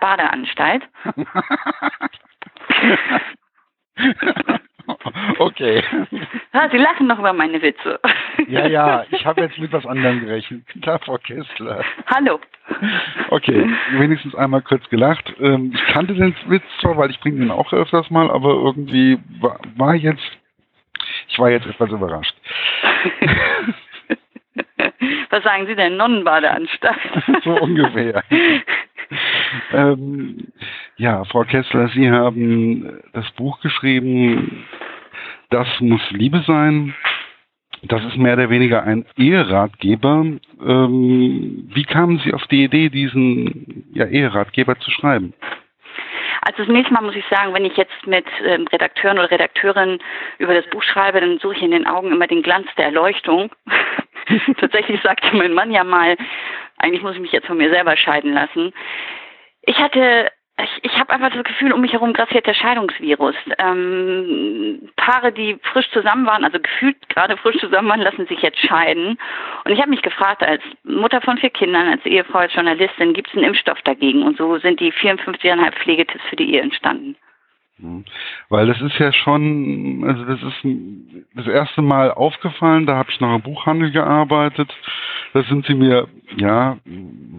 Badeanstalt. okay. Ah, Sie lachen noch über meine Witze. Ja, ja, ich habe jetzt mit was anderem gerechnet. Klar, Frau Kessler. Hallo. Okay, wenigstens einmal kurz gelacht. Ähm, ich kannte den Witz zwar, weil ich bringe den auch öfters mal, aber irgendwie war, war jetzt, ich war jetzt etwas überrascht. Was sagen Sie denn, Nonnenbadeanstalt? so ungefähr. Ähm, ja, Frau Kessler, Sie haben das Buch geschrieben, Das muss Liebe sein. Das ist mehr oder weniger ein Eheratgeber. Ähm, wie kamen Sie auf die Idee, diesen ja, Eheratgeber zu schreiben? Also zunächst mal muss ich sagen, wenn ich jetzt mit ähm, Redakteuren oder Redakteurin über das Buch schreibe, dann suche ich in den Augen immer den Glanz der Erleuchtung. Tatsächlich sagte mein Mann ja mal, eigentlich muss ich mich jetzt von mir selber scheiden lassen. Ich hatte ich, ich habe einfach das Gefühl, um mich herum grassiert der Scheidungsvirus. Ähm, Paare, die frisch zusammen waren, also gefühlt gerade frisch zusammen waren, lassen sich jetzt scheiden. Und ich habe mich gefragt, als Mutter von vier Kindern, als Ehefrau, als Journalistin, gibt es einen Impfstoff dagegen? Und so sind die 54,5 Pflegetipps für die Ehe entstanden. Mhm. Weil das ist ja schon, also das ist das erste Mal aufgefallen, da habe ich noch im Buchhandel gearbeitet. Da sind sie mir, ja,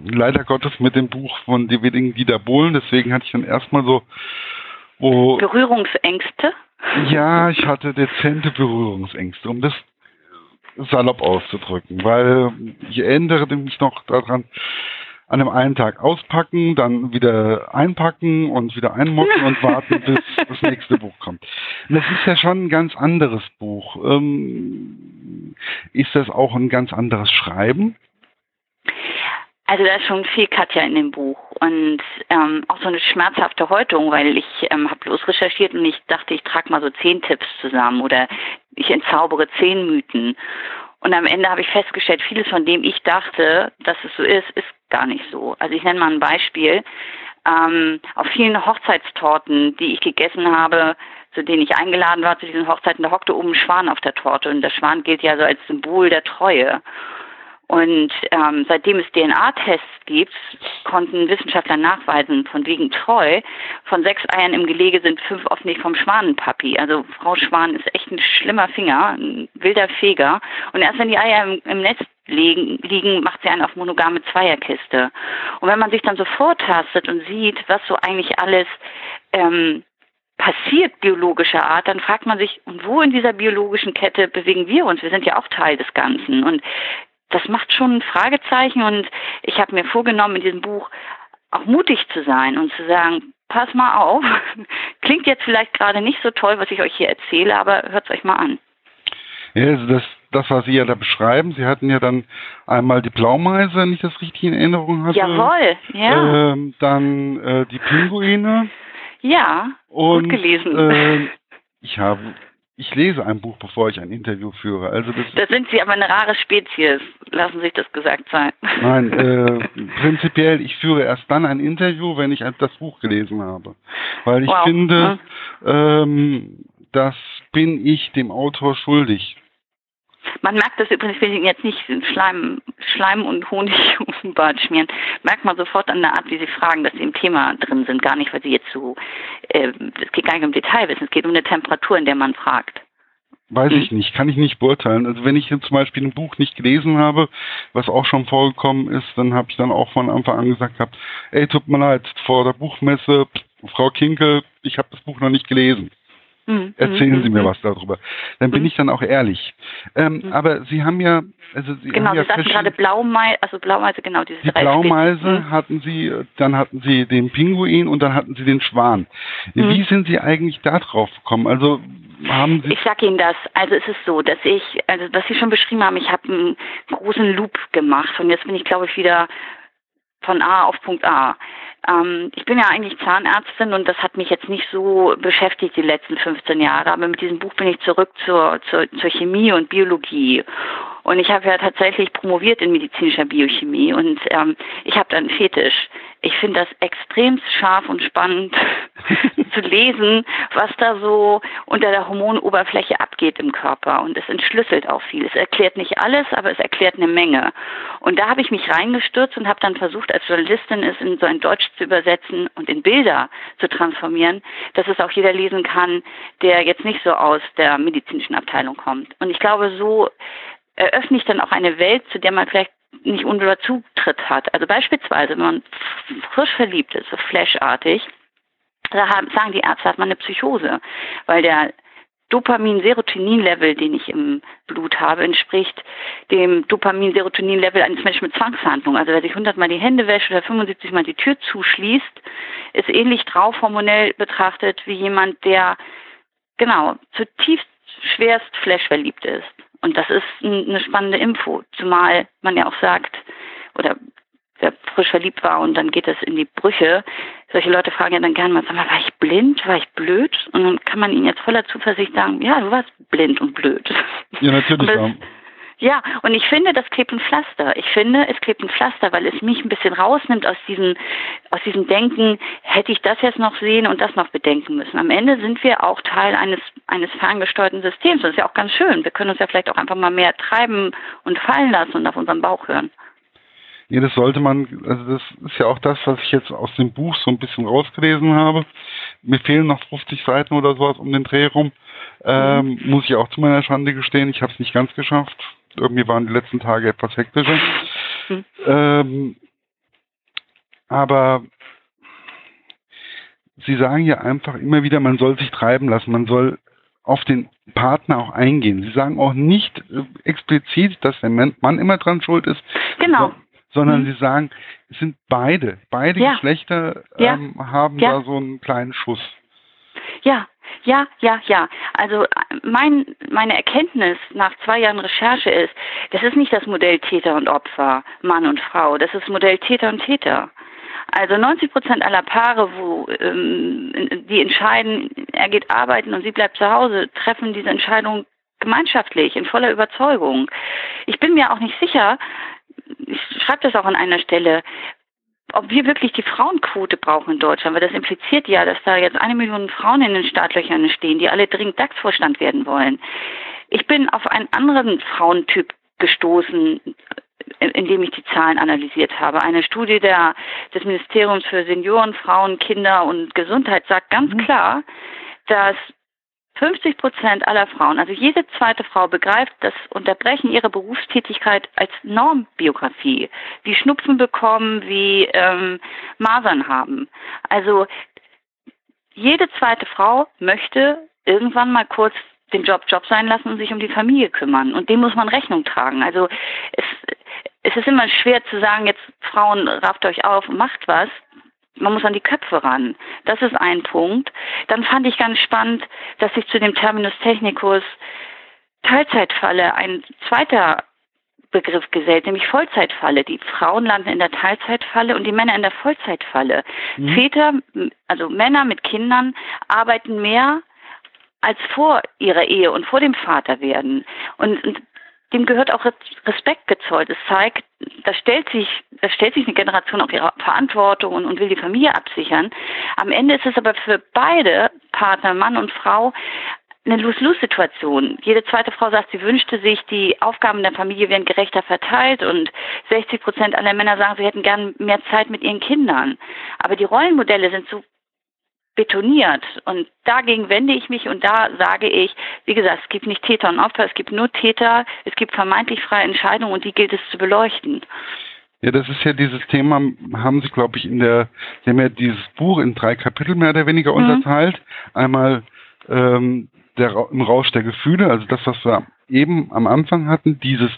leider Gottes mit dem Buch von David Dieter Bohlen, deswegen hatte ich dann erstmal so, wo. Berührungsängste? Ja, ich hatte dezente Berührungsängste, um das salopp auszudrücken, weil ich erinnere mich noch daran, an dem einen Tag auspacken, dann wieder einpacken und wieder einmocken und warten, bis das nächste Buch kommt. Und das ist ja schon ein ganz anderes Buch. Ähm, ist das auch ein ganz anderes Schreiben? Also da ist schon viel Katja in dem Buch und ähm, auch so eine schmerzhafte Häutung, weil ich ähm, habe bloß recherchiert und ich dachte, ich trage mal so zehn Tipps zusammen oder ich entzaubere zehn Mythen. Und am Ende habe ich festgestellt, vieles von dem ich dachte, dass es so ist, ist gar nicht so. Also ich nenne mal ein Beispiel. Ähm, auf vielen Hochzeitstorten, die ich gegessen habe, zu denen ich eingeladen war, zu diesen Hochzeiten, da hockte oben ein Schwan auf der Torte. Und der Schwan gilt ja so als Symbol der Treue. Und ähm, seitdem es DNA-Tests gibt, konnten Wissenschaftler nachweisen, von wegen treu, von sechs Eiern im Gelege sind fünf oft nicht vom Schwanenpapi. Also Frau Schwan ist echt ein schlimmer Finger, ein wilder Feger. Und erst wenn die Eier im, im Netz liegen, liegen, macht sie einen auf monogame Zweierkiste. Und wenn man sich dann so vortastet und sieht, was so eigentlich alles ähm, passiert biologischer Art, dann fragt man sich, und wo in dieser biologischen Kette bewegen wir uns? Wir sind ja auch Teil des Ganzen. Und das macht schon ein Fragezeichen und ich habe mir vorgenommen, in diesem Buch auch mutig zu sein und zu sagen, pass mal auf, klingt jetzt vielleicht gerade nicht so toll, was ich euch hier erzähle, aber hört es euch mal an. Ja, also das, das, was Sie ja da beschreiben, Sie hatten ja dann einmal die Blaumeise, wenn ich das richtig in Erinnerung hatte. Jawohl, ja. Ähm, dann äh, die Pinguine. Ja, und, gut gelesen. Äh, ich habe ich lese ein Buch, bevor ich ein Interview führe. Also das da sind Sie aber eine rare Spezies, lassen Sie sich das gesagt sein. Nein, äh, prinzipiell, ich führe erst dann ein Interview, wenn ich das Buch gelesen habe. Weil ich wow. finde, hm. ähm, das bin ich dem Autor schuldig. Man merkt das übrigens, wenn ich jetzt nicht Schleim, Schleim und Honig um den Bart schmieren, merkt man sofort an der Art, wie sie fragen, dass sie im Thema drin sind. Gar nicht, weil sie jetzt so, äh, es geht gar nicht um Detailwissen, es geht um eine Temperatur, in der man fragt. Weiß ich hm? nicht, kann ich nicht beurteilen. Also wenn ich jetzt zum Beispiel ein Buch nicht gelesen habe, was auch schon vorgekommen ist, dann habe ich dann auch von Anfang an gesagt gehabt, ey, tut mir leid, vor der Buchmesse, Frau Kinkel, ich habe das Buch noch nicht gelesen. Mhm. Erzählen Sie mir mhm. was darüber. Dann bin mhm. ich dann auch ehrlich. Ähm, aber Sie haben ja, also Sie genau, haben ja Sie sagten gerade Blaumeise, also Blaumeise, genau diese Die Blaumeise hatten Sie, dann hatten Sie den Pinguin und dann hatten Sie den Schwan. Wie sind Sie eigentlich da drauf gekommen? Also haben Sie ich sag Ihnen das. Also es ist so, dass ich, also was Sie schon beschrieben haben, ich habe einen großen Loop gemacht und jetzt bin ich, glaube ich, wieder von A auf Punkt A. Ähm, ich bin ja eigentlich Zahnärztin und das hat mich jetzt nicht so beschäftigt die letzten 15 Jahre, aber mit diesem Buch bin ich zurück zur, zur, zur Chemie und Biologie. Und ich habe ja tatsächlich promoviert in medizinischer Biochemie und ähm, ich habe da einen Fetisch. Ich finde das extrem scharf und spannend, zu lesen, was da so unter der Hormonoberfläche abgeht im Körper. Und es entschlüsselt auch viel. Es erklärt nicht alles, aber es erklärt eine Menge. Und da habe ich mich reingestürzt und habe dann versucht, als Journalistin es in so ein Deutsch zu übersetzen und in Bilder zu transformieren, dass es auch jeder lesen kann, der jetzt nicht so aus der medizinischen Abteilung kommt. Und ich glaube, so eröffne ich dann auch eine Welt, zu der man vielleicht nicht unmittelbar Zutritt hat. Also beispielsweise, wenn man frisch verliebt ist, so flashartig, da haben, sagen die Ärzte, hat man eine Psychose, weil der Dopamin-Serotonin-Level, den ich im Blut habe, entspricht dem Dopamin-Serotonin-Level eines Menschen mit Zwangshandlung. Also wer sich 100 Mal die Hände wäscht oder 75 Mal die Tür zuschließt, ist ähnlich drauf hormonell betrachtet wie jemand, der genau zutiefst schwerst flashverliebt ist. Und das ist eine spannende Info, zumal man ja auch sagt, oder wer frisch verliebt war und dann geht das in die Brüche. Solche Leute fragen ja dann gerne mal, sag mal, war ich blind, war ich blöd? Und dann kann man ihnen jetzt voller Zuversicht sagen, ja, du warst blind und blöd. Ja, natürlich. Ja, und ich finde, das klebt ein Pflaster. Ich finde, es klebt ein Pflaster, weil es mich ein bisschen rausnimmt aus diesem, aus diesem Denken, hätte ich das jetzt noch sehen und das noch bedenken müssen. Am Ende sind wir auch Teil eines, eines ferngesteuerten Systems. Das ist ja auch ganz schön. Wir können uns ja vielleicht auch einfach mal mehr treiben und fallen lassen und auf unseren Bauch hören. Ja, das sollte man, also das ist ja auch das, was ich jetzt aus dem Buch so ein bisschen rausgelesen habe. Mir fehlen noch 50 Seiten oder sowas um den Dreh rum. Ähm, mhm. Muss ich auch zu meiner Schande gestehen, ich habe es nicht ganz geschafft. Irgendwie waren die letzten Tage etwas hektischer. Mhm. Ähm, aber Sie sagen ja einfach immer wieder, man soll sich treiben lassen, man soll auf den Partner auch eingehen. Sie sagen auch nicht äh, explizit, dass der Mann immer dran schuld ist. Genau sondern mhm. sie sagen, es sind beide, beide ja. Geschlechter ähm, ja. haben ja. da so einen kleinen Schuss. Ja, ja, ja, ja. Also mein, meine Erkenntnis nach zwei Jahren Recherche ist, das ist nicht das Modell Täter und Opfer, Mann und Frau, das ist Modell Täter und Täter. Also 90 Prozent aller Paare, wo ähm, die entscheiden, er geht arbeiten und sie bleibt zu Hause, treffen diese Entscheidung gemeinschaftlich in voller Überzeugung. Ich bin mir auch nicht sicher, ich schreibe das auch an einer Stelle, ob wir wirklich die Frauenquote brauchen in Deutschland, weil das impliziert ja, dass da jetzt eine Million Frauen in den Startlöchern stehen, die alle dringend DAX-Vorstand werden wollen. Ich bin auf einen anderen Frauentyp gestoßen, indem ich die Zahlen analysiert habe. Eine Studie der, des Ministeriums für Senioren, Frauen, Kinder und Gesundheit sagt ganz mhm. klar, dass 50 Prozent aller Frauen, also jede zweite Frau begreift das Unterbrechen ihrer Berufstätigkeit als Normbiografie, wie Schnupfen bekommen, wie ähm, Masern haben. Also jede zweite Frau möchte irgendwann mal kurz den Job Job sein lassen und sich um die Familie kümmern. Und dem muss man Rechnung tragen. Also es, es ist immer schwer zu sagen, jetzt Frauen, rafft euch auf und macht was man muss an die Köpfe ran. Das ist ein Punkt. Dann fand ich ganz spannend, dass sich zu dem Terminus technicus Teilzeitfalle ein zweiter Begriff gesellt, nämlich Vollzeitfalle. Die Frauen landen in der Teilzeitfalle und die Männer in der Vollzeitfalle. Mhm. Väter, also Männer mit Kindern, arbeiten mehr als vor ihrer Ehe und vor dem Vaterwerden. Und, und dem gehört auch Respekt gezollt. Es zeigt, da stellt sich, da stellt sich eine Generation auf ihre Verantwortung und, und will die Familie absichern. Am Ende ist es aber für beide Partner, Mann und Frau, eine Lose-Lose-Situation. Jede zweite Frau sagt, sie wünschte sich, die Aufgaben der Familie wären gerechter verteilt und 60 Prozent aller Männer sagen, sie hätten gern mehr Zeit mit ihren Kindern. Aber die Rollenmodelle sind so betoniert. Und dagegen wende ich mich und da sage ich, wie gesagt, es gibt nicht Täter und Opfer, es gibt nur Täter, es gibt vermeintlich freie Entscheidungen und die gilt es zu beleuchten. Ja, das ist ja dieses Thema, haben Sie, glaube ich, in der, Sie haben ja dieses Buch in drei Kapitel mehr oder weniger mhm. unterteilt. Einmal ähm, der, im Rausch der Gefühle, also das, was wir eben am Anfang hatten, dieses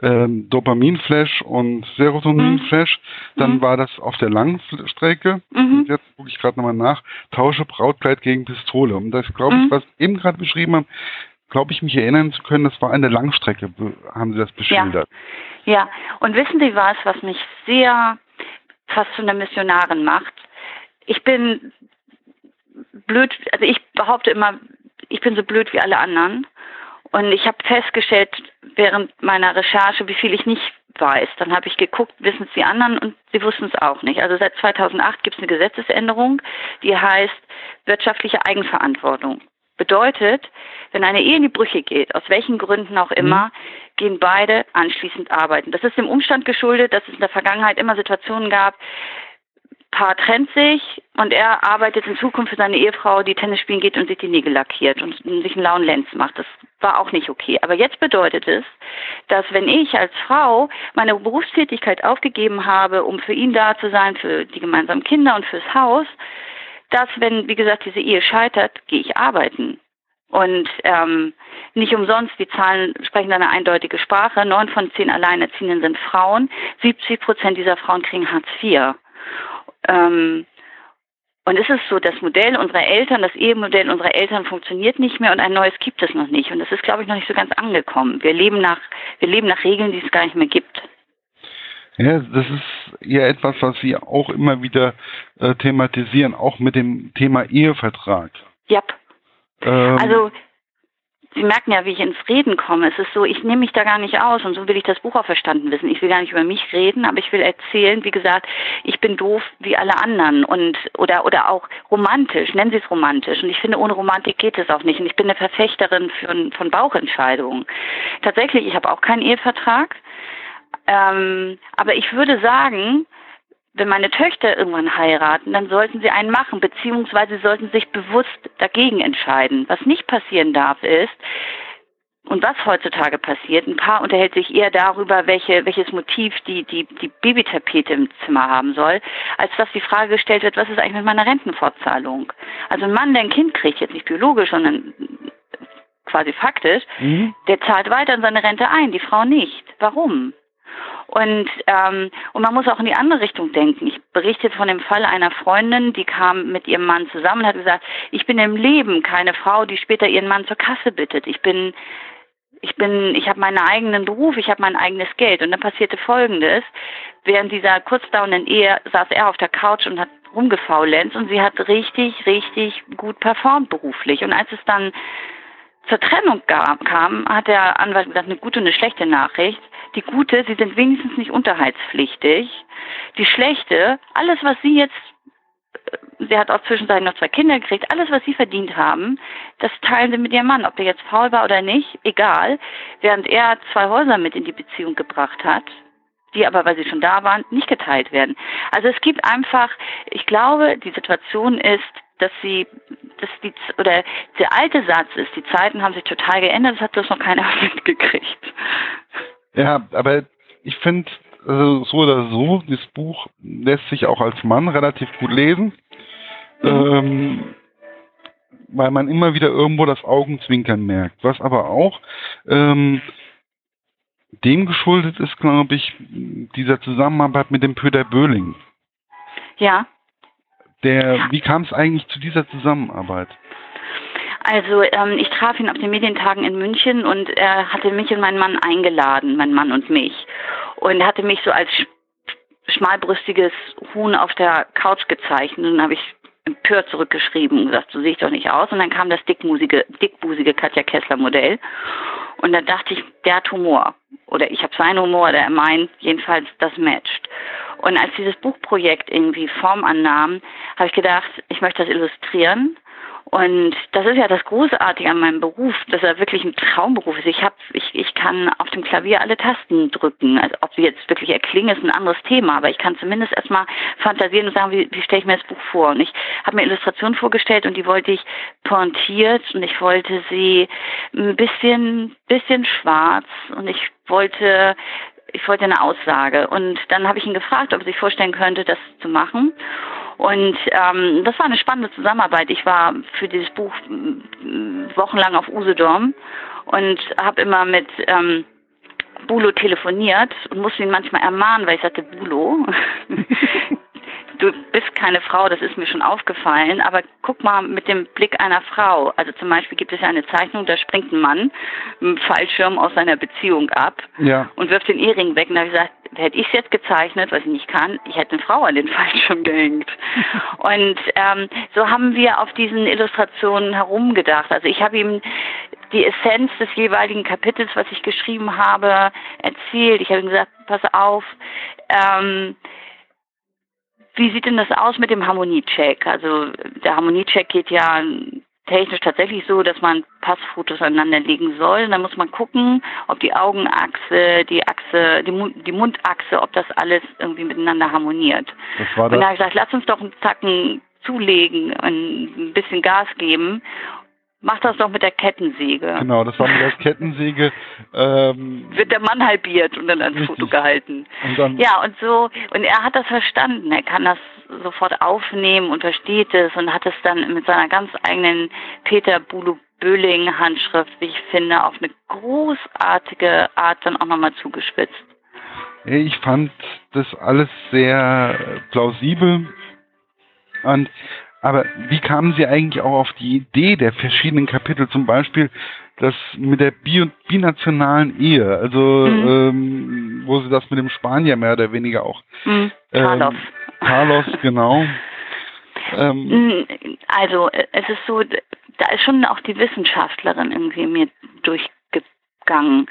ähm, Dopaminflash und Serotoninflash. Mhm. Dann mhm. war das auf der Langstrecke. Mhm. Jetzt gucke ich gerade nochmal nach. Tausche Brautkleid gegen Pistole. Und das, glaube ich, mhm. was eben gerade beschrieben haben, glaube ich, mich erinnern zu können, das war an der Langstrecke, haben Sie das beschildert. Ja, ja. und wissen Sie was, was mich sehr fast zu einer Missionarin macht? Ich bin blöd, also ich behaupte immer, ich bin so blöd wie alle anderen. Und ich habe festgestellt während meiner Recherche, wie viel ich nicht weiß. Dann habe ich geguckt, wissen es die anderen und sie wussten es auch nicht. Also seit 2008 gibt es eine Gesetzesänderung, die heißt wirtschaftliche Eigenverantwortung. Bedeutet, wenn eine Ehe in die Brüche geht, aus welchen Gründen auch immer, mhm. gehen beide anschließend arbeiten. Das ist dem Umstand geschuldet, dass es in der Vergangenheit immer Situationen gab, Paar trennt sich und er arbeitet in Zukunft für seine Ehefrau, die Tennis spielen geht und sich die Nägel lackiert und sich einen lauen Lenz macht. Das war auch nicht okay. Aber jetzt bedeutet es, dass wenn ich als Frau meine Berufstätigkeit aufgegeben habe, um für ihn da zu sein, für die gemeinsamen Kinder und fürs Haus, dass wenn, wie gesagt, diese Ehe scheitert, gehe ich arbeiten. Und ähm, nicht umsonst, die Zahlen sprechen eine eindeutige Sprache. Neun von zehn Alleinerziehenden sind Frauen. 70 Prozent dieser Frauen kriegen Hartz IV. Ähm, und es ist so, das Modell unserer Eltern, das Ehemodell unserer Eltern funktioniert nicht mehr und ein neues gibt es noch nicht. Und das ist, glaube ich, noch nicht so ganz angekommen. Wir leben nach, wir leben nach Regeln, die es gar nicht mehr gibt. Ja, das ist ja etwas, was wir auch immer wieder äh, thematisieren, auch mit dem Thema Ehevertrag. Ja. Ähm, also Sie merken ja, wie ich ins Reden komme. Es ist so, ich nehme mich da gar nicht aus und so will ich das Buch auch verstanden wissen. Ich will gar nicht über mich reden, aber ich will erzählen, wie gesagt, ich bin doof wie alle anderen und oder oder auch romantisch, nennen Sie es romantisch. Und ich finde, ohne Romantik geht es auch nicht. Und ich bin eine Verfechterin für, von Bauchentscheidungen. Tatsächlich, ich habe auch keinen Ehevertrag. Ähm, aber ich würde sagen, wenn meine Töchter irgendwann heiraten, dann sollten sie einen machen, beziehungsweise sollten sich bewusst dagegen entscheiden. Was nicht passieren darf, ist, und was heutzutage passiert, ein Paar unterhält sich eher darüber, welche, welches Motiv die, die, die Babytapete im Zimmer haben soll, als dass die Frage gestellt wird, was ist eigentlich mit meiner Rentenfortzahlung? Also ein Mann, der ein Kind kriegt, jetzt nicht biologisch, sondern quasi faktisch, mhm. der zahlt weiter in seine Rente ein, die Frau nicht. Warum? Und, ähm, und man muss auch in die andere Richtung denken. Ich berichte von dem Fall einer Freundin, die kam mit ihrem Mann zusammen und hat gesagt, ich bin im Leben keine Frau, die später ihren Mann zur Kasse bittet. Ich bin ich bin, ich habe meinen eigenen Beruf, ich habe mein eigenes Geld. Und dann passierte Folgendes. Während dieser kurzdauernden Ehe saß er auf der Couch und hat rumgefaulenzt und sie hat richtig, richtig gut performt beruflich. Und als es dann zur Trennung kam, hat der Anwalt gesagt, eine gute und eine schlechte Nachricht. Die gute, sie sind wenigstens nicht unterhaltspflichtig. Die schlechte, alles, was sie jetzt, äh, sie hat auch zwischenzeitlich noch zwei Kinder gekriegt, alles, was sie verdient haben, das teilen sie mit ihrem Mann. Ob der jetzt faul war oder nicht, egal. Während er zwei Häuser mit in die Beziehung gebracht hat, die aber, weil sie schon da waren, nicht geteilt werden. Also es gibt einfach, ich glaube, die Situation ist, dass sie, dass die, oder der alte Satz ist, die Zeiten haben sich total geändert, das hat bloß noch keiner mitgekriegt. Ja, aber ich finde, also so oder so, das Buch lässt sich auch als Mann relativ gut lesen, mhm. ähm, weil man immer wieder irgendwo das Augenzwinkern merkt. Was aber auch ähm, dem geschuldet ist, glaube ich, dieser Zusammenarbeit mit dem Pöder Böhling. Ja. Der, wie kam es eigentlich zu dieser Zusammenarbeit? Also ähm, ich traf ihn auf den Medientagen in München und er hatte mich und meinen Mann eingeladen, mein Mann und mich. Und hatte mich so als schmalbrüstiges Huhn auf der Couch gezeichnet. Und dann habe ich empört zurückgeschrieben und gesagt, so sehe ich doch nicht aus. Und dann kam das dickbusige, dickbusige Katja Kessler Modell. Und da dachte ich, der hat Humor. Oder ich habe seinen Humor, der meint, jedenfalls das matcht. Und als dieses Buchprojekt irgendwie Form annahm, habe ich gedacht, ich möchte das illustrieren und das ist ja das Großartige an meinem Beruf, dass er wirklich ein Traumberuf ist. Ich habe, ich, ich kann auf dem Klavier alle Tasten drücken. Also ob sie jetzt wirklich erklingen, ist ein anderes Thema, aber ich kann zumindest erstmal fantasieren und sagen, wie, wie stelle ich mir das Buch vor. Und ich habe mir Illustrationen vorgestellt und die wollte ich pointiert und ich wollte sie ein bisschen, bisschen schwarz und ich wollte ich wollte eine Aussage. Und dann habe ich ihn gefragt, ob er sich vorstellen könnte, das zu machen. Und ähm, das war eine spannende Zusammenarbeit. Ich war für dieses Buch wochenlang auf Usedom und habe immer mit ähm, Bulo telefoniert und musste ihn manchmal ermahnen, weil ich sagte, Bulo, du bist keine Frau, das ist mir schon aufgefallen, aber guck mal mit dem Blick einer Frau. Also zum Beispiel gibt es ja eine Zeichnung, da springt ein Mann mit einem Fallschirm aus seiner Beziehung ab ja. und wirft den Ehering weg. Und da habe ich gesagt, hätte ich es jetzt gezeichnet, was ich nicht kann, ich hätte eine Frau an den Fallschirm gehängt. Und ähm, so haben wir auf diesen Illustrationen herumgedacht. Also ich habe ihm die Essenz des jeweiligen Kapitels, was ich geschrieben habe, erzählt. Ich habe ihm gesagt, pass auf, ähm, wie sieht denn das aus mit dem Harmoniecheck? Also der Harmoniecheck geht ja technisch tatsächlich so, dass man Passfotos aneinander legen soll. Und dann muss man gucken, ob die Augenachse, die Achse, die, Mund, die Mundachse, ob das alles irgendwie miteinander harmoniert. Das war und da habe ich gesagt, lass uns doch einen Zacken zulegen, ein bisschen Gas geben. Mach das doch mit der Kettensäge. Genau, das war mit der Kettensäge. Ähm, Wird der Mann halbiert und dann ans. Foto gehalten. und dann, Ja, und so, und er hat das verstanden. Er kann das sofort aufnehmen und versteht es und hat es dann mit seiner ganz eigenen Peter Bulu Böhling Handschrift, wie ich finde, auf eine großartige Art dann auch nochmal zugespitzt. ich fand das alles sehr plausibel. Und aber wie kamen Sie eigentlich auch auf die Idee der verschiedenen Kapitel, zum Beispiel das mit der bi binationalen Ehe, also Mhm. ähm, wo Sie das mit dem Spanier mehr oder weniger auch Hm, Ähm, Carlos. Carlos, genau. Ähm, Hm, Also äh, es ist so, da ist schon auch die Wissenschaftlerin irgendwie mir durchgegangen.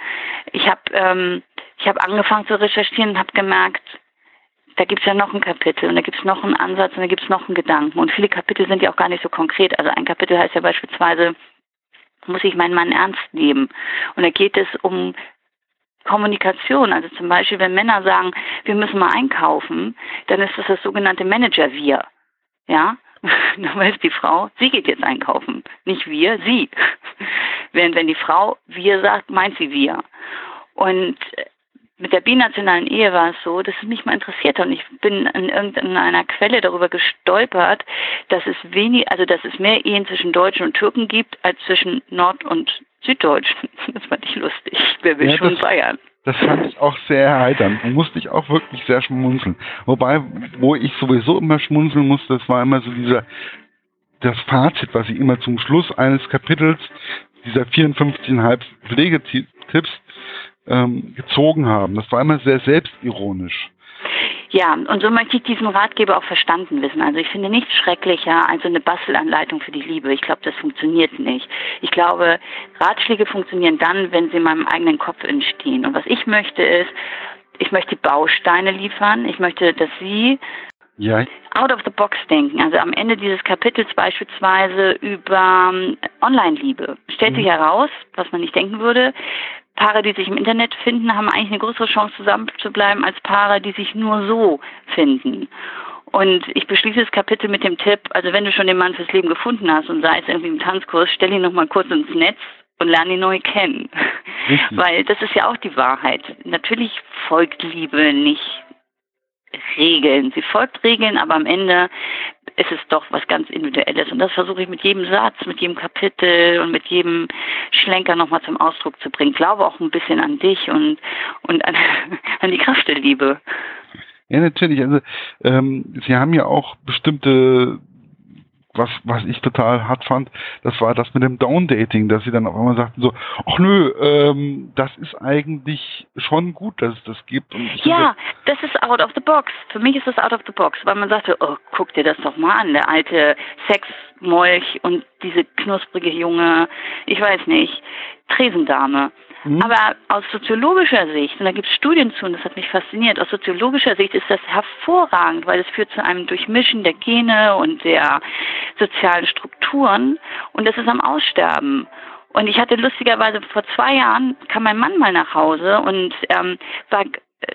Ich habe ähm, ich habe angefangen zu recherchieren und habe gemerkt, da gibt es ja noch ein Kapitel und da gibt es noch einen Ansatz und da gibt es noch einen Gedanken. Und viele Kapitel sind ja auch gar nicht so konkret. Also ein Kapitel heißt ja beispielsweise, muss ich meinen Mann ernst nehmen? Und da geht es um Kommunikation. Also zum Beispiel, wenn Männer sagen, wir müssen mal einkaufen, dann ist das das sogenannte Manager-Wir. Ja, dann weiß die Frau, sie geht jetzt einkaufen, nicht wir, sie. Während wenn die Frau wir sagt, meint sie wir. Und mit der binationalen Ehe war es so, dass es mich mal interessiert hat und ich bin in irgendeiner Quelle darüber gestolpert, dass es wenig, also dass es mehr Ehen zwischen Deutschen und Türken gibt als zwischen Nord- und Süddeutschen. Das fand ich lustig. Wer will Ja, schon das- Bayern? Das fand ich auch sehr erheiternd. Da musste ich auch wirklich sehr schmunzeln. Wobei, wo ich sowieso immer schmunzeln musste, das war immer so dieser, das Fazit, was ich immer zum Schluss eines Kapitels dieser 54,5 Pflegetipps ähm, gezogen haben. Das war immer sehr selbstironisch. Ja, und so möchte ich diesen Ratgeber auch verstanden wissen. Also ich finde nichts schrecklicher als so eine Bastelanleitung für die Liebe. Ich glaube, das funktioniert nicht. Ich glaube, Ratschläge funktionieren dann, wenn sie in meinem eigenen Kopf entstehen. Und was ich möchte ist, ich möchte die Bausteine liefern. Ich möchte, dass Sie Ja, out of the box denken. Also am Ende dieses Kapitels beispielsweise über ähm, Online-Liebe. Stellt sich heraus, was man nicht denken würde, Paare, die sich im Internet finden, haben eigentlich eine größere Chance zusammenzubleiben als Paare, die sich nur so finden. Und ich beschließe das Kapitel mit dem Tipp, also wenn du schon den Mann fürs Leben gefunden hast und sei es irgendwie im Tanzkurs, stell ihn nochmal kurz ins Netz und lerne ihn neu kennen. Richtig. Weil das ist ja auch die Wahrheit. Natürlich folgt Liebe nicht Regeln. Sie folgt Regeln, aber am Ende ist es doch was ganz Individuelles. Und das versuche ich mit jedem Satz, mit jedem Kapitel und mit jedem Schlenker nochmal zum Ausdruck zu bringen. Ich glaube auch ein bisschen an dich und, und an, an die Kraft der Liebe. Ja, natürlich. Also ähm, sie haben ja auch bestimmte, was was ich total hart fand, das war das mit dem Downdating, dass sie dann auf einmal sagten so, ach nö, ähm, das ist eigentlich schon gut, dass es das gibt. Ja, das ist out of the box. Für mich ist das out of the box, weil man sagte, oh, guck dir das doch mal an, der alte Sexmolch und diese knusprige junge, ich weiß nicht, Tresendame. Mhm. Aber aus soziologischer Sicht, und da gibt es Studien zu, und das hat mich fasziniert, aus soziologischer Sicht ist das hervorragend, weil es führt zu einem Durchmischen der Gene und der sozialen Strukturen und das ist am Aussterben. Und ich hatte lustigerweise vor zwei Jahren, kam mein Mann mal nach Hause und ähm, war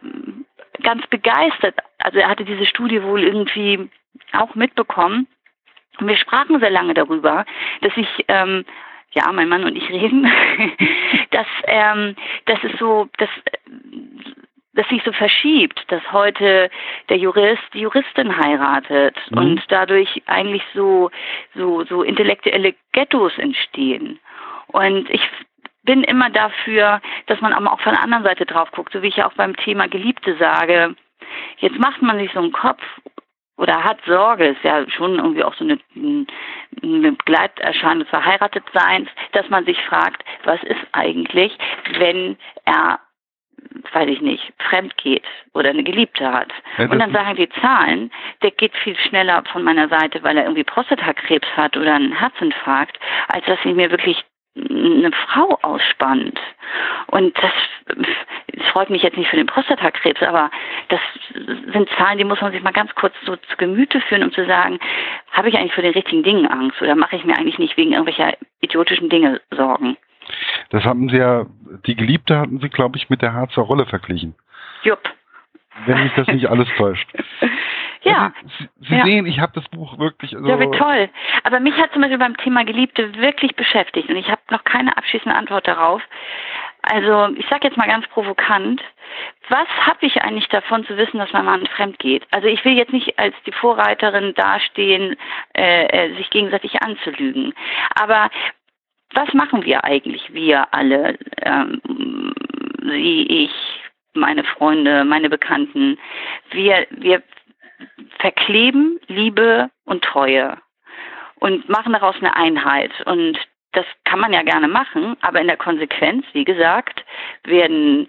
ähm, ganz begeistert. Also er hatte diese Studie wohl irgendwie auch mitbekommen. Und wir sprachen sehr lange darüber, dass ich ähm, ja, mein Mann und ich reden, dass, ähm, dass es so, dass, dass sich so verschiebt, dass heute der Jurist die Juristin heiratet Mhm. und dadurch eigentlich so, so, so intellektuelle Ghettos entstehen. Und ich bin immer dafür, dass man aber auch von der anderen Seite drauf guckt, so wie ich ja auch beim Thema Geliebte sage. Jetzt macht man sich so einen Kopf oder hat Sorge, ist ja schon irgendwie auch so eine, eine Begleiterscheinung des Verheiratetseins, dass man sich fragt, was ist eigentlich, wenn er, weiß ich nicht, fremd geht oder eine Geliebte hat. Ja, Und dann sagen die Zahlen, der geht viel schneller von meiner Seite, weil er irgendwie Prostatakrebs hat oder einen Herzinfarkt, als dass ich mir wirklich eine Frau ausspannt. Und das, das freut mich jetzt nicht für den Prostatakrebs, aber das sind Zahlen, die muss man sich mal ganz kurz so zu Gemüte führen, um zu sagen, habe ich eigentlich für den richtigen Dingen Angst oder mache ich mir eigentlich nicht wegen irgendwelcher idiotischen Dinge Sorgen? Das haben Sie ja, die Geliebte hatten Sie, glaube ich, mit der Harzer Rolle verglichen. Jupp. Wenn mich das nicht alles täuscht. Ja. Also, Sie, ja. sehen, ich habe das Buch wirklich. Also ja, wie toll. Aber mich hat zum Beispiel beim Thema Geliebte wirklich beschäftigt und ich habe noch keine abschließende Antwort darauf. Also ich sage jetzt mal ganz provokant, was habe ich eigentlich davon zu wissen, dass mein Mann fremd geht? Also ich will jetzt nicht als die Vorreiterin dastehen, äh, äh, sich gegenseitig anzulügen. Aber was machen wir eigentlich, wir alle, ähm, Sie, ich, meine Freunde, meine Bekannten? Wir, wir verkleben Liebe und Treue und machen daraus eine Einheit. Und das kann man ja gerne machen, aber in der Konsequenz, wie gesagt, werden,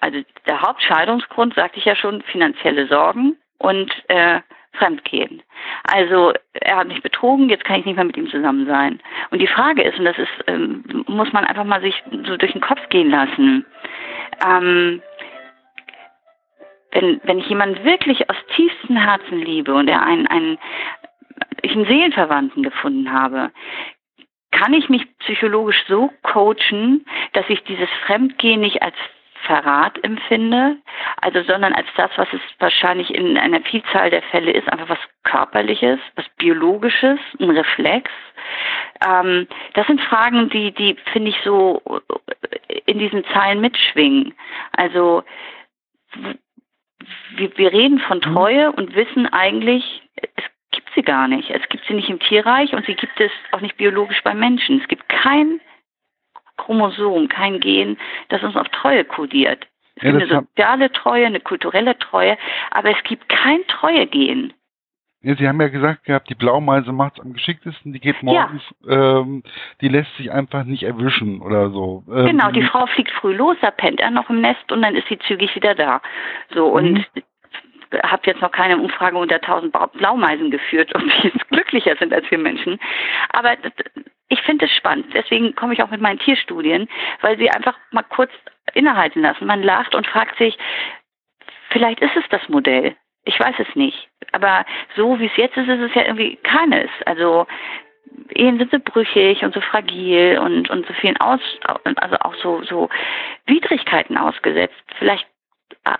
also der Hauptscheidungsgrund, sagte ich ja schon, finanzielle Sorgen und äh, Fremdgehen. Also er hat mich betrogen, jetzt kann ich nicht mehr mit ihm zusammen sein. Und die Frage ist, und das ist, ähm, muss man einfach mal sich so durch den Kopf gehen lassen. Ähm, wenn, wenn ich jemanden wirklich aus tiefstem Herzen liebe und er einen, einen, ich einen Seelenverwandten gefunden habe, kann ich mich psychologisch so coachen, dass ich dieses Fremdgehen nicht als Verrat empfinde, also sondern als das, was es wahrscheinlich in einer Vielzahl der Fälle ist, einfach was körperliches, was biologisches, ein Reflex. Ähm, das sind Fragen, die, die finde ich so in diesen Zeilen mitschwingen. Also wir, wir reden von mhm. Treue und wissen eigentlich, es gibt sie gar nicht. Es gibt sie nicht im Tierreich und sie gibt es auch nicht biologisch beim Menschen. Es gibt kein Chromosom, kein Gen, das uns auf Treue kodiert. Es ja, gibt eine soziale Treue, eine kulturelle Treue, aber es gibt kein Treuegen. Ja, Sie haben ja gesagt gehabt, die Blaumeise macht es am geschicktesten, die geht morgens, ja. ähm, die lässt sich einfach nicht erwischen oder so. Ähm, genau, die Frau fliegt früh los, da pennt er noch im Nest und dann ist sie zügig wieder da. So, und mhm. habe jetzt noch keine Umfrage unter 1000 Blaumeisen geführt, ob die jetzt glücklicher sind als wir Menschen. Aber ich finde es spannend. Deswegen komme ich auch mit meinen Tierstudien, weil sie einfach mal kurz innehalten lassen. Man lacht und fragt sich, vielleicht ist es das Modell. Ich weiß es nicht. Aber so wie es jetzt ist, ist es ja irgendwie keines. Also Ehen sind so brüchig und so fragil und, und so vielen Aus, also auch so, so Widrigkeiten ausgesetzt. Vielleicht äh,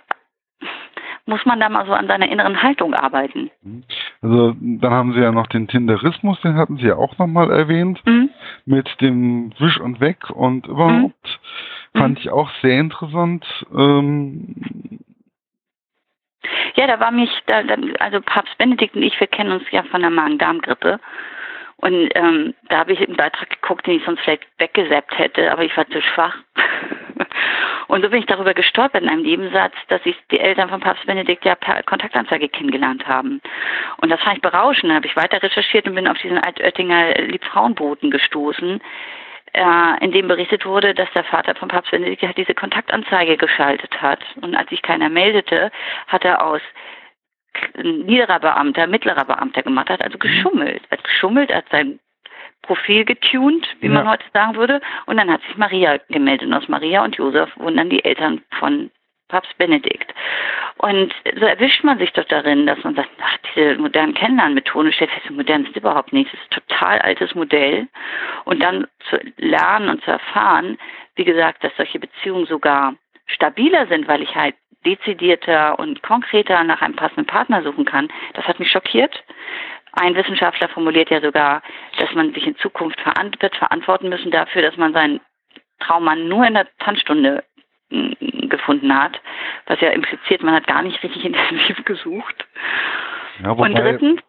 muss man da mal so an seiner inneren Haltung arbeiten. Mhm. Also dann haben Sie ja noch den Tinderismus, den hatten Sie ja auch nochmal erwähnt, mhm. mit dem Wisch und Weg und überhaupt. Mhm. Fand ich auch sehr interessant. Ähm, ja, da war mich, da, da, also Papst Benedikt und ich, wir kennen uns ja von der Magen-Darm-Grippe. Und ähm, da habe ich einen Beitrag geguckt, den ich sonst vielleicht weggesäppt hätte, aber ich war zu schwach. und so bin ich darüber gestolpert in einem Nebensatz, dass ich die Eltern von Papst Benedikt ja per Kontaktanzeige kennengelernt haben. Und das fand ich berauschend. Dann habe ich weiter recherchiert und bin auf diesen Altöttinger Liebfrauenboten gestoßen, äh, in dem berichtet wurde, dass der Vater von Papst Benedikt halt diese Kontaktanzeige geschaltet hat. Und als sich keiner meldete, hat er aus niederer Beamter, mittlerer Beamter gemacht, hat also mhm. geschummelt. Er hat geschummelt, hat sein Profil getuned, wie ja. man heute sagen würde, und dann hat sich Maria gemeldet. Und aus Maria und Josef wurden dann die Eltern von Papst Benedikt. Und so erwischt man sich doch darin, dass man sagt, ach, diese modernen Kennenlernmethoden, stellt fest, modern ist überhaupt nichts, das ist ein total altes Modell. Und dann zu lernen und zu erfahren, wie gesagt, dass solche Beziehungen sogar stabiler sind, weil ich halt dezidierter und konkreter nach einem passenden Partner suchen kann, das hat mich schockiert. Ein Wissenschaftler formuliert ja sogar, dass man sich in Zukunft wird verantworten müssen dafür, dass man seinen Traummann nur in der Tanzstunde gefunden hat, was ja impliziert, man hat gar nicht richtig intensiv gesucht. Ja, und drittens,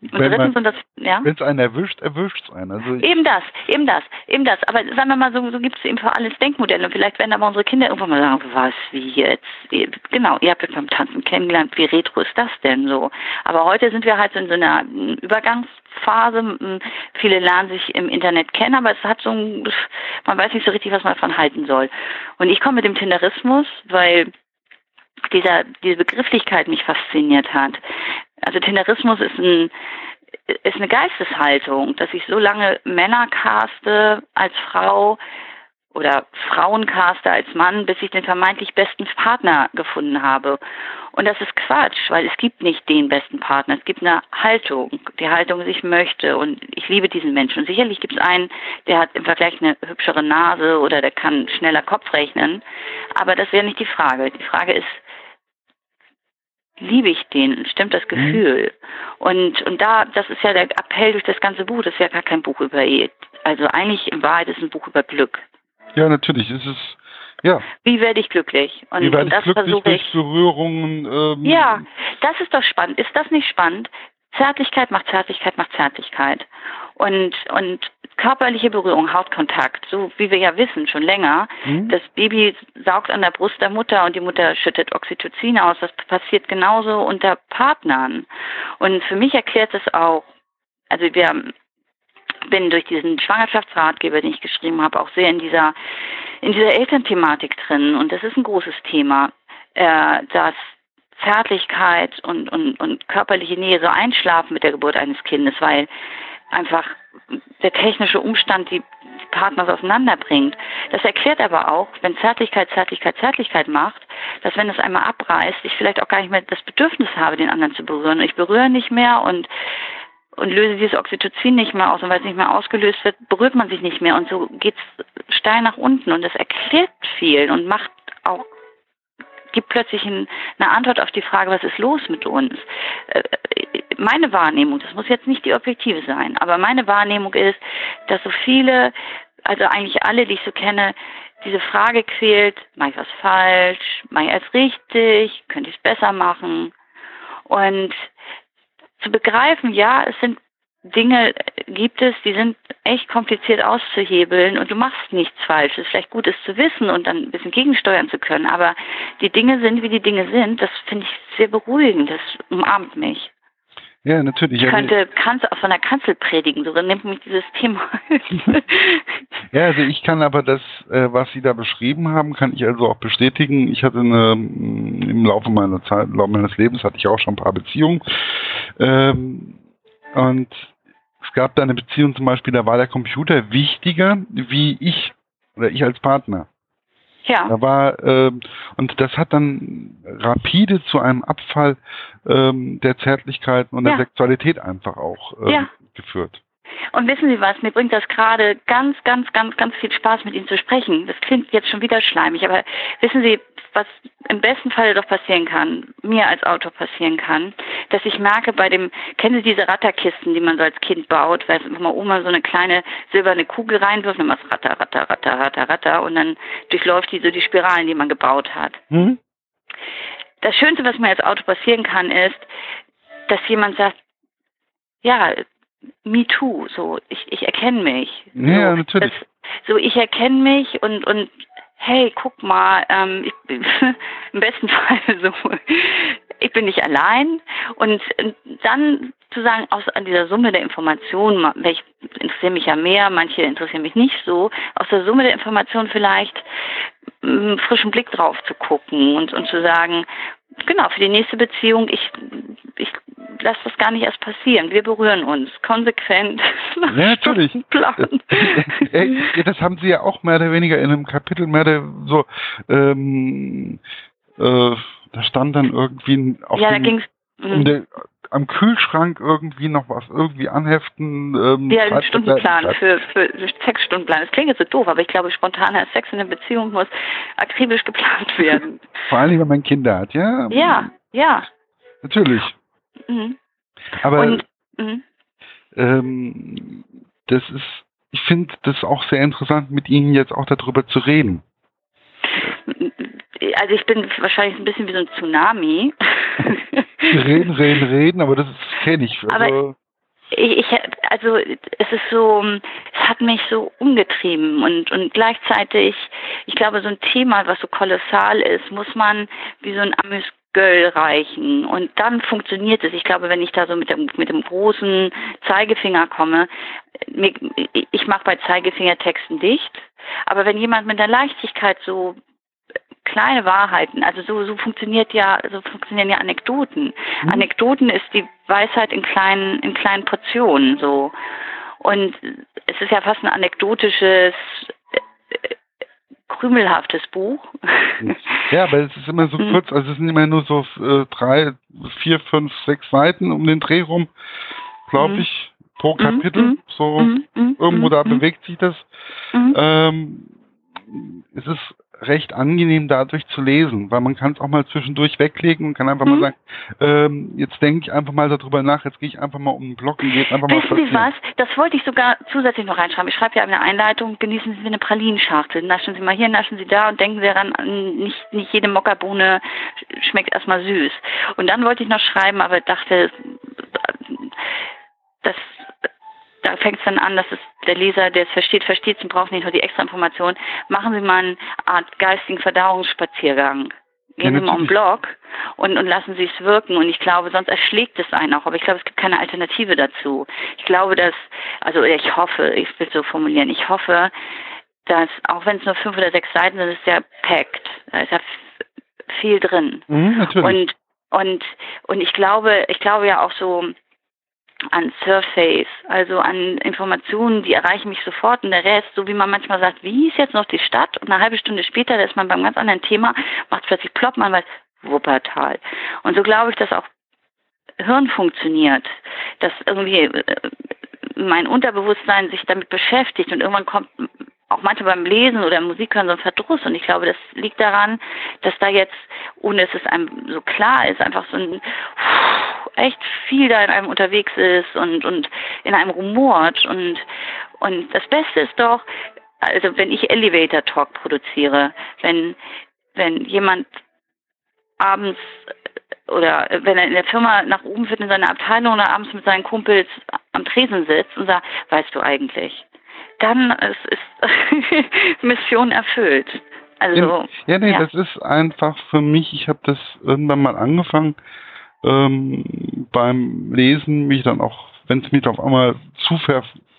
und drittens, und das, ja. Wenn es einen erwischt, erwischt es einen. Also eben das, eben das, eben das. Aber sagen wir mal, so, so gibt es eben für alles Denkmodelle. Und vielleicht werden aber unsere Kinder irgendwann mal sagen, was, wie jetzt? Genau, ihr habt jetzt beim Tanzen kennengelernt, wie retro ist das denn so? Aber heute sind wir halt so in so einer Übergangsphase. Viele lernen sich im Internet kennen, aber es hat so ein, man weiß nicht so richtig, was man davon halten soll. Und ich komme mit dem Tinderismus, weil dieser, diese Begrifflichkeit mich fasziniert hat. Also Tinderismus ist ein, ist eine Geisteshaltung, dass ich so lange Männer caste als Frau oder Frauen caste als Mann, bis ich den vermeintlich besten Partner gefunden habe. Und das ist Quatsch, weil es gibt nicht den besten Partner. Es gibt eine Haltung, die Haltung, die ich möchte. Und ich liebe diesen Menschen. Und sicherlich gibt es einen, der hat im Vergleich eine hübschere Nase oder der kann schneller Kopf rechnen. Aber das wäre nicht die Frage. Die Frage ist, liebe ich den, stimmt das mhm. Gefühl. Mhm. Und, und da, das ist ja der Appell durch das ganze Buch, das ist ja gar kein Buch über Ehe. Also eigentlich in Wahrheit ist es ein Buch über Glück. Ja, natürlich. Es ist, ja. Wie werde ich glücklich? Und, Wie werde ich das versuche ich. Berührungen. Ähm, ja, das ist doch spannend. Ist das nicht spannend? Zärtlichkeit macht Zärtlichkeit macht Zärtlichkeit. Und, und körperliche Berührung, Hautkontakt, so wie wir ja wissen schon länger, mhm. das Baby saugt an der Brust der Mutter und die Mutter schüttet Oxytocin aus. Das passiert genauso unter Partnern. Und für mich erklärt es auch, also wir bin durch diesen Schwangerschaftsratgeber, den ich geschrieben habe, auch sehr in dieser in dieser Elternthematik drin. Und das ist ein großes Thema, äh, dass Zärtlichkeit und, und, und körperliche Nähe so einschlafen mit der Geburt eines Kindes, weil einfach der technische Umstand die, die Partners auseinanderbringt. Das erklärt aber auch, wenn Zärtlichkeit, Zärtlichkeit, Zärtlichkeit macht, dass wenn es einmal abreißt, ich vielleicht auch gar nicht mehr das Bedürfnis habe, den anderen zu berühren. Ich berühre nicht mehr und und löse dieses Oxytocin nicht mehr aus und weil es nicht mehr ausgelöst wird, berührt man sich nicht mehr und so geht's steil nach unten und das erklärt viel und macht auch gibt plötzlich ein, eine Antwort auf die Frage, was ist los mit uns? Äh, meine Wahrnehmung, das muss jetzt nicht die objektive sein, aber meine Wahrnehmung ist, dass so viele, also eigentlich alle, die ich so kenne, diese Frage quält, mache ich was falsch, mache ich es richtig, könnte ich es besser machen? Und zu begreifen, ja, es sind Dinge gibt es, die sind echt kompliziert auszuhebeln und du machst nichts falsch. Es ist vielleicht gut, es zu wissen und dann ein bisschen gegensteuern zu können, aber die Dinge sind, wie die Dinge sind, das finde ich sehr beruhigend, das umarmt mich. Ja, natürlich. Ich könnte Kanzel, von der Kanzel predigen, so nimmt mich dieses Thema. ja, also ich kann aber das, äh, was Sie da beschrieben haben, kann ich also auch bestätigen. Ich hatte eine, mm, im Laufe meiner Zeit, im Laufe meines Lebens hatte ich auch schon ein paar Beziehungen. Ähm, und es gab da eine Beziehung zum Beispiel, da war der Computer wichtiger wie ich oder ich als Partner. Ja. Da war, ähm, und das hat dann rapide zu einem Abfall ähm, der Zärtlichkeiten und ja. der Sexualität einfach auch ähm, ja. geführt. Und wissen Sie was, mir bringt das gerade ganz, ganz, ganz, ganz viel Spaß, mit Ihnen zu sprechen. Das klingt jetzt schon wieder schleimig, aber wissen Sie, was im besten Fall doch passieren kann, mir als Autor passieren kann, dass ich merke bei dem, kennen Sie diese Ratterkisten, die man so als Kind baut, weil es mal Oma so eine kleine silberne Kugel reinwirft, dann macht es Ratter, Ratter, Ratter, Ratter, Ratter und dann durchläuft die so die Spiralen, die man gebaut hat. Mhm. Das Schönste, was mir als Autor passieren kann, ist, dass jemand sagt, ja, me too, so, ich, ich erkenne mich. Ja, so, natürlich. Das, so, ich erkenne mich und, und hey, guck mal, ähm, ich, im besten Fall so, ich bin nicht allein. Und dann zu sagen, aus an dieser Summe der Informationen, welche interessieren mich ja mehr, manche interessieren mich nicht so, aus der Summe der Informationen vielleicht einen frischen Blick drauf zu gucken und, und zu sagen, genau, für die nächste Beziehung, ich, ich lasse das gar nicht erst passieren. Wir berühren uns konsequent. Ja, natürlich. Plan. das haben Sie ja auch mehr oder weniger in einem Kapitel mehr oder so, ähm, äh, da stand dann irgendwie auf ja, da ging's, um der, am Kühlschrank irgendwie noch was irgendwie anheften. Ähm, ja, ein Stundenplan für, für Sexstundenplan. Das klingt jetzt so doof, aber ich glaube, spontaner Sex in der Beziehung muss akribisch geplant werden. Vor allem, wenn man Kinder hat, ja? Ja, ja. Natürlich. Mhm. Aber Und, mhm. ähm, das ist, ich finde das auch sehr interessant, mit Ihnen jetzt auch darüber zu reden. Also ich bin wahrscheinlich ein bisschen wie so ein Tsunami. Reden, reden, reden, aber das kenne ich. Also aber ich, also es ist so, es hat mich so umgetrieben und und gleichzeitig, ich glaube, so ein Thema, was so kolossal ist, muss man wie so ein Amüs Göll reichen und dann funktioniert es. Ich glaube, wenn ich da so mit dem mit dem großen Zeigefinger komme, ich mache bei Zeigefingertexten dicht, aber wenn jemand mit der Leichtigkeit so kleine Wahrheiten. Also so, so funktioniert ja, so funktionieren ja Anekdoten. Mhm. Anekdoten ist die Weisheit in kleinen, in kleinen Portionen, so. Und es ist ja fast ein anekdotisches, krümelhaftes Buch. Ja, aber es ist immer so mhm. kurz, also es sind immer nur so äh, drei, vier, fünf, sechs Seiten um den Dreh rum, glaube mhm. ich, pro mhm. Kapitel. Mhm. So irgendwo da bewegt sich das. Ähm, es ist recht angenehm dadurch zu lesen, weil man kann es auch mal zwischendurch weglegen und kann einfach mhm. mal sagen, ähm, jetzt denke ich einfach mal darüber nach, jetzt gehe ich einfach mal um den Block und gehe einfach Wissen mal Wissen Sie was? Das wollte ich sogar zusätzlich noch reinschreiben. Ich schreibe ja in der Einleitung, genießen Sie eine Pralinschachtel. Naschen Sie mal hier, naschen Sie da und denken Sie daran, nicht, nicht jede Mokkabohne schmeckt erstmal süß. Und dann wollte ich noch schreiben, aber dachte, das da fängt es dann an, dass es der Leser, der es versteht, versteht und braucht nicht nur die extra Information. Machen Sie mal eine Art geistigen Verdauungsspaziergang. Gehen ja, Sie mal um Blog und, und lassen Sie es wirken. Und ich glaube, sonst erschlägt es einen auch. Aber ich glaube, es gibt keine Alternative dazu. Ich glaube, dass, also ich hoffe, ich will es so formulieren, ich hoffe, dass, auch wenn es nur fünf oder sechs Seiten sind, ist ja packt. Da ist ja viel drin. Mhm, natürlich. Und, und, und ich glaube, ich glaube ja auch so, an Surface, also an Informationen, die erreichen mich sofort und der Rest, so wie man manchmal sagt, wie ist jetzt noch die Stadt und eine halbe Stunde später, da ist man beim ganz anderen Thema, macht plötzlich plopp, man weiß, Wuppertal. Und so glaube ich, dass auch Hirn funktioniert, dass irgendwie äh, mein Unterbewusstsein sich damit beschäftigt und irgendwann kommt auch manchmal beim Lesen oder Musik hören so ein Verdruss. Und ich glaube, das liegt daran, dass da jetzt, ohne dass es einem so klar ist, einfach so ein echt viel da in einem unterwegs ist und, und in einem rumort. Und, und das Beste ist doch, also wenn ich Elevator Talk produziere, wenn, wenn jemand abends oder wenn er in der Firma nach oben fährt in seiner Abteilung oder abends mit seinen Kumpels am Tresen sitzt und sagt, weißt du eigentlich, dann ist, ist Mission erfüllt. Also, ja, nee, ja. das ist einfach für mich, ich habe das irgendwann mal angefangen, ähm, beim Lesen mich dann auch, wenn es mich auf einmal zu,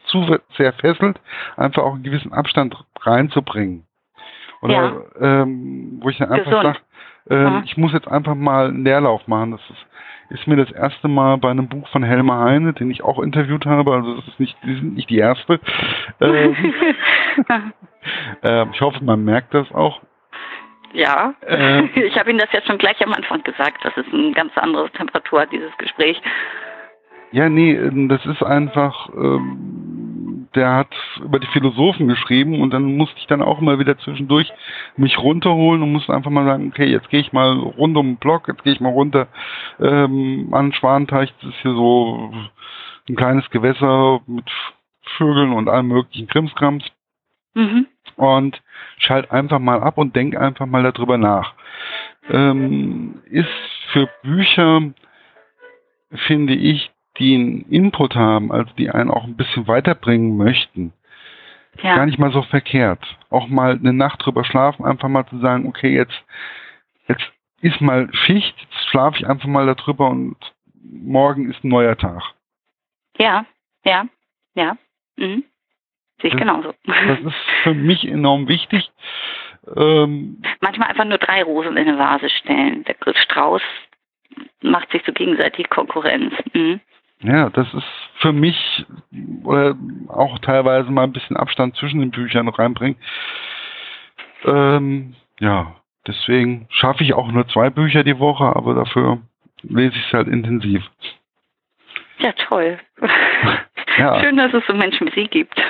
zu sehr fesselt, einfach auch einen gewissen Abstand reinzubringen. Oder ja. ähm, wo ich dann einfach sage, äh, ich muss jetzt einfach mal einen Leerlauf machen. Das ist ist mir das erste Mal bei einem Buch von Helmer Heine, den ich auch interviewt habe, also das ist nicht, die sind nicht die erste. Ähm, äh, ich hoffe, man merkt das auch. Ja, äh, ich habe Ihnen das jetzt schon gleich am Anfang gesagt, das ist eine ganz andere Temperatur hat, dieses Gespräch. Ja, nee, das ist einfach, ähm, der hat über die Philosophen geschrieben und dann musste ich dann auch immer wieder zwischendurch mich runterholen und musste einfach mal sagen, okay, jetzt gehe ich mal rund um den Block, jetzt gehe ich mal runter ähm, an Schwanenteich, das ist hier so ein kleines Gewässer mit Vögeln und allem möglichen Krimskrams. Mhm. Und schalt einfach mal ab und denk einfach mal darüber nach. Ähm, ist für Bücher, finde ich, die einen Input haben, also die einen auch ein bisschen weiterbringen möchten, ja. gar nicht mal so verkehrt. Auch mal eine Nacht drüber schlafen, einfach mal zu sagen, okay, jetzt, jetzt ist mal Schicht, jetzt schlafe ich einfach mal darüber und morgen ist ein neuer Tag. Ja, ja, ja. Mhm. Sehe ich das, genauso. Das ist für mich enorm wichtig. Ähm, Manchmal einfach nur drei Rosen in eine Vase stellen. Der Strauß macht sich so gegenseitig Konkurrenz. Mhm. Ja, das ist für mich oder auch teilweise mal ein bisschen Abstand zwischen den Büchern reinbringen. Ähm, ja, deswegen schaffe ich auch nur zwei Bücher die Woche, aber dafür lese ich es halt intensiv. Ja, toll. ja. Schön, dass es so Menschen wie Sie gibt.